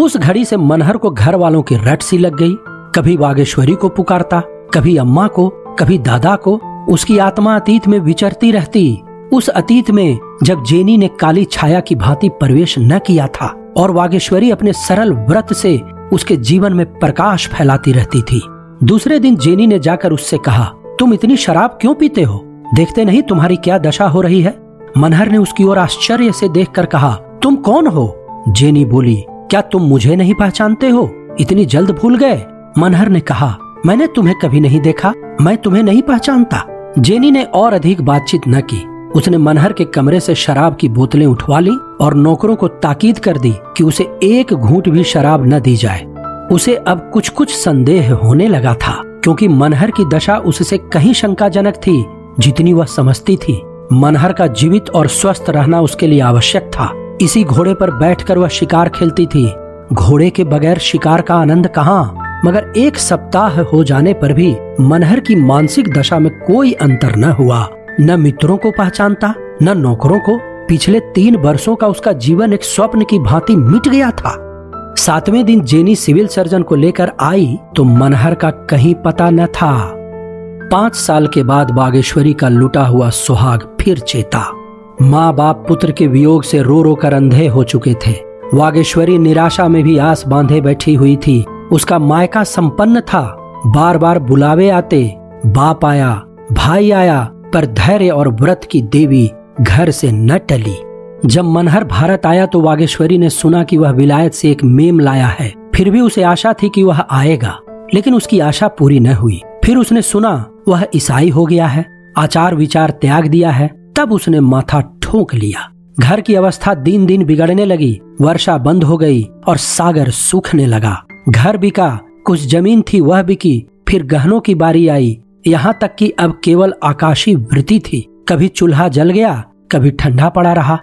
उस घड़ी से मनहर को घर वालों की रट सी लग गई। कभी बागेश्वरी को पुकारता, कभी अम्मा को, कभी दादा को, उसकी आत्मा अतीत में विचरती रहती। उस अतीत में जब जेनी ने काली छाया की भांति प्रवेश न किया था और वागेश्वरी अपने सरल व्रत से उसके जीवन में प्रकाश फैलाती रहती थी। दूसरे दिन जेनी ने जाकर उससे कहा, तुम इतनी शराब क्यों पीते हो? देखते नहीं तुम्हारी क्या दशा हो रही है? मनहर ने उसकी ओर आश्चर्य से देखकर कहा, तुम कौन हो? जेनी बोली क्या तुम मुझे नहीं पहचानते हो? इतनी जल्द भूल गए? मनहर ने कहा, मैंने तुम्हें कभी नहीं देखा, मैं तुम्हें नहीं पहचानता। जेनी ने और अधिक बातचीत न की। उसने मनहर के कमरे से शराब की बोतलें उठवा ली और नौकरों को ताकीद कर दी कि उसे एक घूंट भी शराब न दी जाए। उसे अब कुछ कुछ संदेह होने लगा था, क्योंकि मनहर की दशा उससे कहीं शंकाजनक थी, जितनी वह समझती थी। मनहर का जीवित और स्वस्थ रहना उसके लिए आवश्यक था। इसी घोड़े पर बैठकर वह शिकार खेलती थी। घोड़े के बगैर शिकार का आनंद कहाँ? मगर एक सप्ताह हो जाने पर भी मनहर की मानसिक दशा में कोई अंतर न हुआ। न मित्रों को पहचानता, न नौकरों को। पिछले तीन वर्षों का उसका जीवन एक स्वप्न की भांति मिट गया था। सातवें दिन जेनी सिविल सर्जन को लेकर आई तो मनहर का कहीं पता न था। पाँच साल के बाद बागेश्वरी का लुटा हुआ सुहाग फिर चेता। माँ बाप पुत्र के वियोग से रो रो कर अंधे हो चुके थे। वागेश्वरी निराशा में भी आस बांधे बैठी हुई थी। उसका मायका संपन्न था। बार बार बुलावे आते, बाप आया, भाई आया, पर धैर्य और व्रत की देवी घर से न टली। जब मनहर भारत आया तो वागेश्वरी ने सुना कि वह विलायत से एक मेम लाया है। फिर भी उसे आशा थी कि वह आएगा, लेकिन उसकी आशा पूरी न हुई। फिर उसने सुना, वह ईसाई हो गया है। आचार विचार त्याग दिया है। तब उसने माथा ठोक लिया। घर की अवस्था दिन दिन बिगड़ने लगी, वर्षा बंद हो गई और सागर सूखने लगा। घर बिका, कुछ ज़मीन थी वह बिकी, फिर गहनों की बारी आई। यहाँ तक कि अब केवल आकाशी वृत्ति थी। कभी चूल्हा जल गया, कभी ठंडा पड़ा रहा।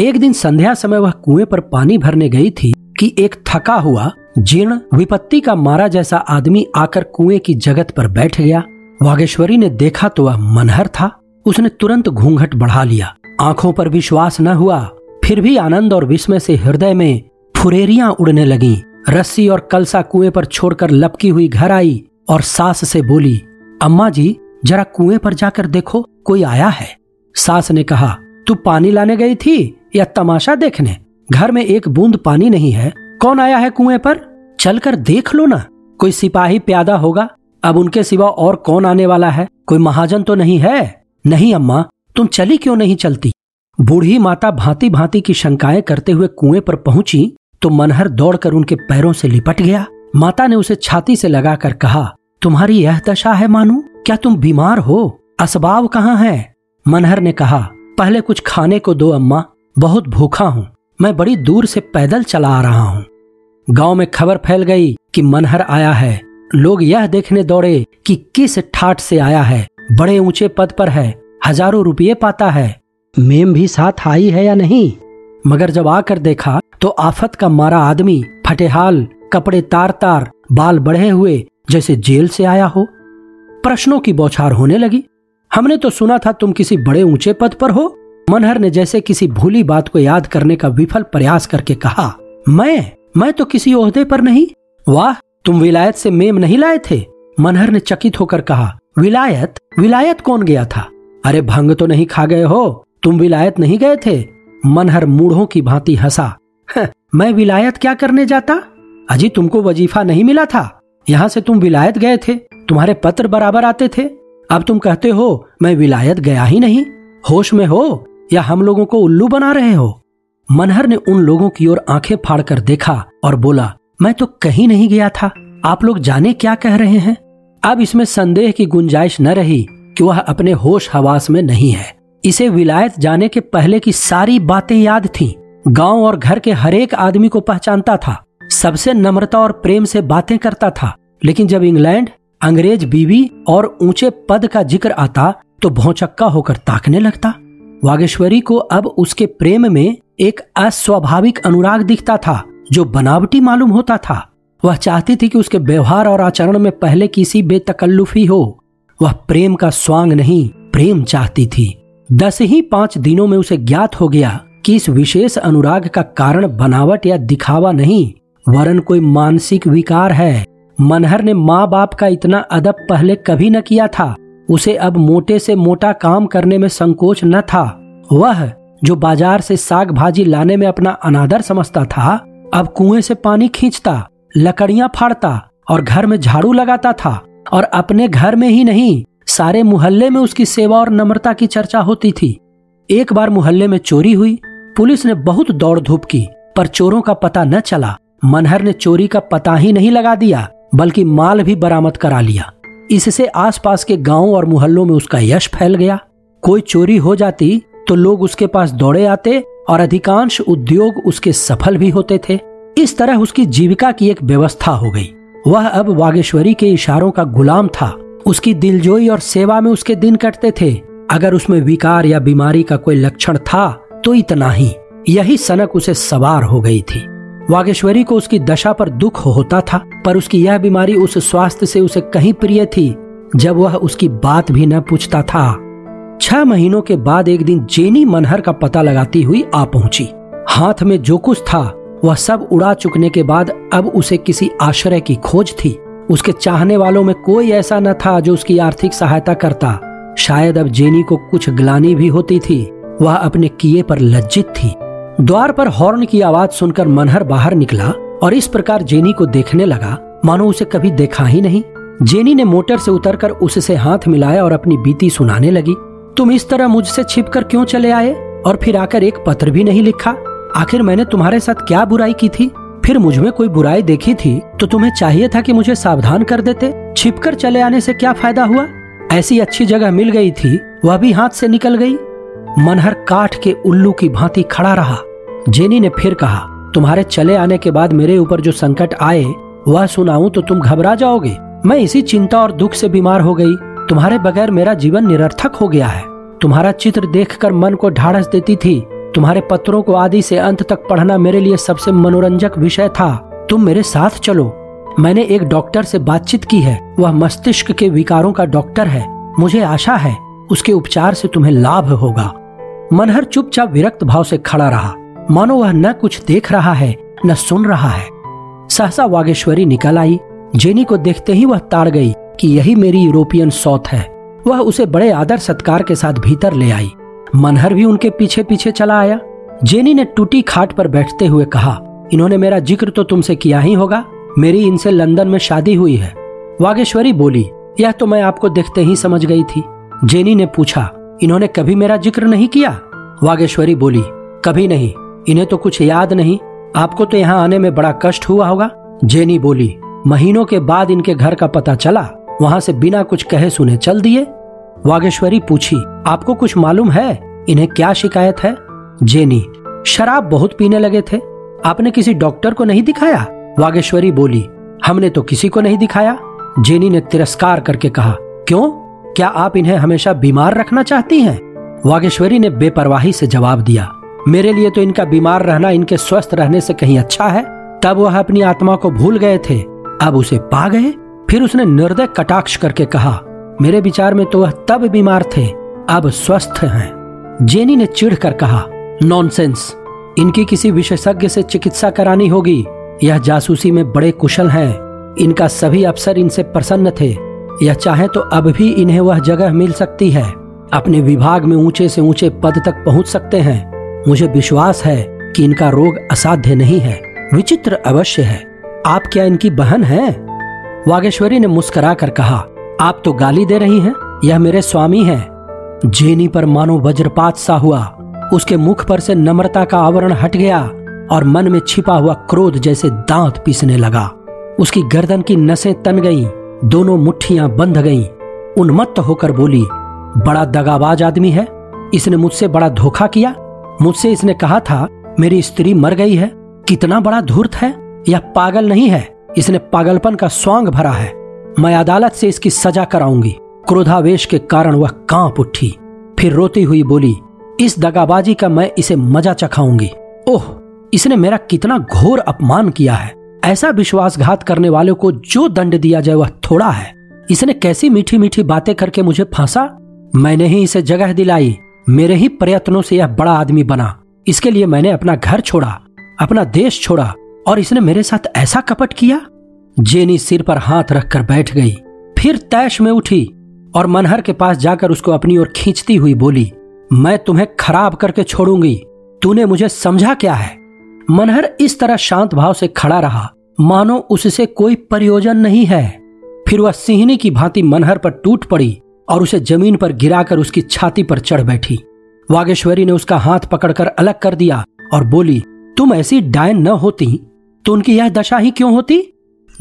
एक दिन संध्या समय वह कुएँ पर पानी भरने गई थी कि एक थका हुआ, जीर्ण, विपत्ति का मारा जैसा आदमी आकर कुएँ की जगत पर बैठ गया। वागेश्वरी ने देखा तो वह मनहर था। उसने तुरंत घूंघट बढ़ा लिया। आँखों पर विश्वास न हुआ। फिर भी आनंद और विस्मय से हृदय में फुरेरियाँ उड़ने लगीं। रस्सी और कलसा कुएँ पर छोड़कर लपकी हुई घर आई और सास से बोली, अम्मा जी, जरा कुएँ पर जाकर देखो, कोई आया है? सास ने कहा, तू पानी लाने गई थी या तमाशा देखने? घर में एक बूंद पानी नहीं है। कौन आया है कुएँ पर? चलकर देख लो ना। कोई सिपाही प्यादा होगा। अब उनके सिवा और कौन आने वाला है? कोई महाजन तो नहीं है? नहीं अम्मा, तुम चली क्यों नहीं चलती? बूढ़ी माता भांति भांति की शंकाएँ करते हुए कुएँ पर पहुँची तो मनहर दौड़कर उनके पैरों से लिपट गया। माता ने उसे छाती से लगाकर कहा, तुम्हारी यह दशा है मानू? क्या तुम बीमार हो? असबाब कहाँ है? मनहर ने कहा, पहले कुछ खाने को दो अम्मा, बहुत भूखा हूँ, मैं बड़ी दूर से पैदल चला आ रहा हूँ। गाँव में खबर फैल गई कि मनहर आया है। लोग यह देखने दौड़े कि किस ठाट से आया है। बड़े ऊँचे पद पर है, हज़ारों रुपये पाता है। मेम भी साथ आई है या नहीं? मगर जब आकर देखा तो आफत का मारा आदमी, फटेहाल, कपड़े तार तार बाल बढ़े हुए, जैसे जेल से आया हो। प्रश्नों की बौछार होने लगी। हमने तो सुना था तुम किसी बड़े ऊँचे पद पर हो। मनहर ने जैसे किसी भूली बात को याद करने का विफल प्रयास करके कहा, मैं? मैं तो किसी ओहदे पर नहीं? वाह, तुम विलायत से मेम नहीं लाए थे? मनहर ने चकित होकर कहा विलायत विलायत कौन गया था? अरे भंग तो नहीं खा गए हो। तुम विलायत नहीं गए थे? मनहर मूढ़ों की भांति हंसा। मैं विलायत क्या करने जाता? अजी तुमको वजीफा नहीं मिला था। यहाँ से तुम विलायत गए थे। तुम्हारे पत्र बराबर आते थे। अब तुम कहते हो, मैं विलायत गया ही नहीं। होश में हो या हम लोगों को उल्लू बना रहे हो? मनहर ने उन लोगों की ओर आँखें फाड़कर देखा और बोला, मैं तो कहीं नहीं गया था। आप लोग जाने क्या कह रहे हैं? अब इसमें संदेह की गुंजाइश न रही कि वह अपने होश हवास में नहीं है। इसे विलायत जाने के पहले की सारी बातें याद थीं। गाँव और घर के हरेक आदमी को पहचानता था। सबसे नम्रता और प्रेम से बातें करता था। लेकिन जब इंग्लैंड, अंग्रेज़ बीवी और ऊँचे पद का ज़िक्र आता तो भौचक्का होकर ताकने लगता। वागेश्वरी को अब उसके प्रेम में एक अस्वाभाविक अनुराग दिखता था, जो बनावटी मालूम होता था। वह चाहती थी कि उसके व्यवहार और आचरण में पहले किसी बेतकल्लुफी हो। वह प्रेम का स्वांग नहीं, प्रेम चाहती थी। दस ही पाँच दिनों में उसे ज्ञात हो गया कि इस विशेष अनुराग का कारण बनावट या दिखावा नहीं, वरन कोई मानसिक विकार है। मनहर ने माँ बाप का इतना अदब पहले कभी न किया था। उसे अब मोटे से मोटा काम करने में संकोच न था। वह, जो बाज़ार से साग भाजी लाने में अपना अनादर समझता था, अब कुएँ से पानी खींचता लकड़ियाँ फाड़ता और घर में झाड़ू लगाता था और अपने घर में ही नहीं, सारे मोहल्ले में उसकी सेवा और नम्रता की चर्चा होती थी। एक बार मोहल्ले में चोरी हुई, पुलिस ने बहुत दौड़ धूप की, पर चोरों का पता न चला। मनहर ने चोरी का पता ही नहीं लगा दिया, बल्कि माल भी बरामद करा लिया। इससे आसपास के गाँव और मोहल्लों में उसका यश फैल गया। कोई चोरी हो जाती तो लोग उसके पास दौड़े आते और अधिकांश उद्योग उसके सफल भी होते थे। इस तरह उसकी जीविका की एक व्यवस्था हो गई। वह अब वागेश्वरी के इशारों का गुलाम था। उसकी दिलजोई और सेवा में उसके दिन कटते थे। अगर उसमें विकार या बीमारी का कोई लक्षण था तो इतना ही। यही सनक उसे सवार हो गई थी। वागेश्वरी को उसकी दशा पर दुख होता था, पर उसकी यह बीमारी उस स्वास्थ्य से उसे कहीं प्रिय थी, जब वह उसकी बात भी न पूछता था। छह महीनों के बाद एक दिन जेनी मनहर का पता लगाती हुई आ पहुँची। हाथ में जो कुछ था वह सब उड़ा चुकने के बाद अब उसे किसी आश्रय की खोज थी। उसके चाहने वालों में कोई ऐसा न था जो उसकी आर्थिक सहायता करता। शायद अब जेनी को कुछ ग्लानी भी होती थी। वह अपने किए पर लज्जित थी। द्वार पर हॉर्न की आवाज़ सुनकर मनहर बाहर निकला और इस प्रकार जेनी को देखने लगा। मानो उसे कभी देखा ही नहीं। जेनी ने मोटर से उतरकर उससे हाथ मिलाया और अपनी बीती सुनाने लगी। तुम इस तरह मुझसे छिपकर क्यों चले आए? और फिर आकर एक पत्र भी नहीं लिखा। आखिर मैंने तुम्हारे साथ क्या बुराई की थी? फिर मुझमें कोई बुराई देखी थी तो तुम्हें चाहिए था कि मुझे सावधान कर देते? छिपकर चले आने से क्या फ़ायदा हुआ? ऐसी अच्छी जगह मिल गई थी, वह भी हाथ से निकल गई। मनहर काठ के उल्लू की भांति खड़ा रहा। जेनी ने फिर कहा, तुम्हारे चले आने के बाद मेरे ऊपर जो संकट आए, वह सुनाऊं तो तुम घबरा जाओगे। मैं इसी चिंता और दुख से बीमार हो गई। तुम्हारे बगैर मेरा जीवन निरर्थक हो गया है। तुम्हारा चित्र देखकर मन को ढाढ़स देती थी तुम्हारे पत्रों को आदि से अंत तक पढ़ना मेरे लिए सबसे मनोरंजक विषय था। तुम मेरे साथ चलो। मैंने एक डॉक्टर से बातचीत की है। वह मस्तिष्क के विकारों का डॉक्टर है। मुझे आशा है उसके उपचार से तुम्हें लाभ होगा। मनहर चुपचाप विरक्त भाव से खड़ा रहा। मानो वह न कुछ देख रहा है, न सुन रहा है। सहसा वागेश्वरी निकल आई। जेनी को देखते ही वह ताड़ गई कि यही मेरी यूरोपियन सौत है। वह उसे बड़े आदर सत्कार के साथ भीतर ले आई। मनहर भी उनके पीछे पीछे चला आया। जेनी ने टूटी खाट पर बैठते हुए कहा, इन्होंने मेरा ज़िक्र तो तुमसे किया ही होगा। मेरी इनसे लंदन में शादी हुई है। वागेश्वरी बोली, यह तो मैं आपको देखते ही समझ गई थी। जेनी ने पूछा, इन्होंने कभी मेरा ज़िक्र नहीं किया? वागेश्वरी बोली, कभी नहीं। इन्हें तो कुछ याद नहीं। आपको तो यहाँ आने में बड़ा कष्ट हुआ होगा? जेनी बोली, महीनों के बाद इनके घर का पता चला। वहाँ से बिना कुछ कहे सुने चल दिए। वागेश्वरी पूछी आपको कुछ मालूम है? इन्हें क्या शिकायत है? जेनी, शराब बहुत पीने लगे थे। आपने किसी डॉक्टर को नहीं दिखाया? वागेश्वरी बोली, हमने तो किसी को नहीं दिखाया। जेनी ने तिरस्कार करके कहा, क्यों? क्या आप इन्हें हमेशा बीमार रखना चाहती हैं? वागेश्वरी ने बेपरवाही से जवाब दिया, मेरे लिए तो इनका बीमार रहना इनके स्वस्थ रहने से कहीं अच्छा है। तब वह अपनी आत्मा को भूल गए थे। अब उसे पा गए। फिर उसने निर्दय कटाक्ष करके कहा, मेरे विचार में तो वह तब बीमार थे अब स्वस्थ हैं। जेनी ने चिढ़ कर कहा नॉनसेंस इनकी किसी विशेषज्ञ से चिकित्सा करानी होगी। यह जासूसी में बड़े कुशल हैं। इनका सभी अफसर इनसे प्रसन्न थे। यह चाहे तो अब भी इन्हें वह जगह मिल सकती है। अपने विभाग में ऊँचे से ऊँचे पद तक पहुँच सकते हैं। मुझे विश्वास है कि इनका रोग असाध्य नहीं है। विचित्र अवश्य है। आप क्या इनकी बहन हैं? वागेश्वरी ने मुस्कुरा कर कहा, आप तो गाली दे रही हैं। यह मेरे स्वामी हैं। जेनी पर मानो वज्रपात सा हुआ। उसके मुख पर से नम्रता का आवरण हट गया और मन में छिपा हुआ क्रोध जैसे दांत पीसने लगा। उसकी गर्दन की नसें तन गईं, दोनों मुट्ठियाँ बंध गईं, उन्मत्त होकर बोली बड़ा दगाबाज आदमी है इसने मुझसे बड़ा धोखा किया। मुझसे इसने कहा था मेरी स्त्री मर गई है कितना बड़ा धूर्त है यह पागल नहीं है इसने पागलपन का स्वांग भरा है। मैं अदालत से इसकी सजा कराऊँगी। क्रोधावेश के कारण वह काँप उठी। फिर रोती हुई बोली, इस दगाबाजी का मैं इसे मज़ा चखाऊँगी। ओह, इसने मेरा कितना घोर अपमान किया है। ऐसा विश्वासघात करने वालों को जो दंड दिया जाए वह थोड़ा है। इसने कैसी मीठी मीठी बातें करके मुझे फांसा? मैंने ही इसे जगह दिलाई। मेरे ही प्रयत्नों से यह बड़ा आदमी बना। इसके लिए मैंने अपना घर छोड़ा, अपना देश छोड़ा, और इसने मेरे साथ ऐसा कपट किया? जेनी सिर पर हाथ रखकर बैठ गई। फिर तैश में उठी। और मनहर के पास जाकर उसको अपनी ओर खींचती हुई बोली, मैं तुम्हें खराब करके छोड़ूँगी। तूने मुझे समझा क्या है? मनहर इस तरह शांत भाव से खड़ा रहा, मानो उससे कोई प्रयोजन नहीं है। फिर वह सिंहनी की भांति मनहर पर टूट पड़ी और उसे ज़मीन पर गिराकर उसकी छाती पर चढ़ बैठी। वागेश्वरी ने उसका हाथ पकड़कर अलग कर दिया और बोली, तुम ऐसी डायन न होती। तो उनकी यह दशा ही क्यों होती?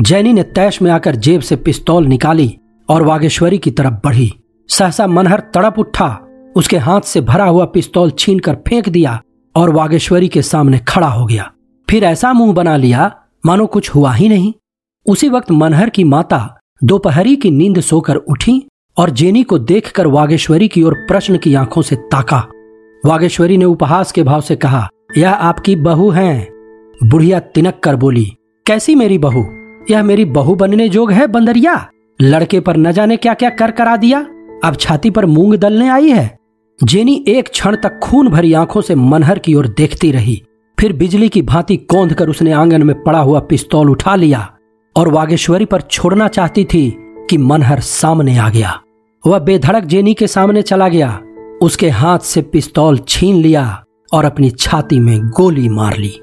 जैनी ने तैश में आकर जेब से पिस्तौल निकाली और वागेश्वरी की तरफ़ बढ़ी। सहसा मनहर तड़प उठा। उसके हाथ से भरा हुआ पिस्तौल छीन कर फेंक दिया और वागेश्वरी के सामने खड़ा हो गया। फिर ऐसा मुँह बना लिया, मानो कुछ हुआ ही नहीं। उसी वक्त मनहर की माता दोपहरी की नींद सोकर उठी और जेनी को देखकर वागेश्वरी की ओर प्रश्न की आँखों से ताका। वागेश्वरी ने उपहास के भाव से कहा, यह आपकी बहू है। बुढ़िया तिनक कर बोली, कैसी मेरी बहू? यह मेरी बहू बनने जोग है, बंदरिया? लड़के पर न जाने क्या क्या कर करा दिया? अब छाती पर मूंग दलने आई है। जेनी एक क्षण तक खून भरी आँखों से मनहर की ओर देखती रही। फिर बिजली की भांति कौंध कर उसने आँगन में पड़ा हुआ पिस्तौल उठा लिया और वागेश्वरी पर छोड़ना चाहती थी कि मनहर सामने आ गया। वह बेधड़क जेनी के सामने चला गया। उसके हाथ से पिस्तौल छीन लिया और अपनी छाती में गोली मार ली।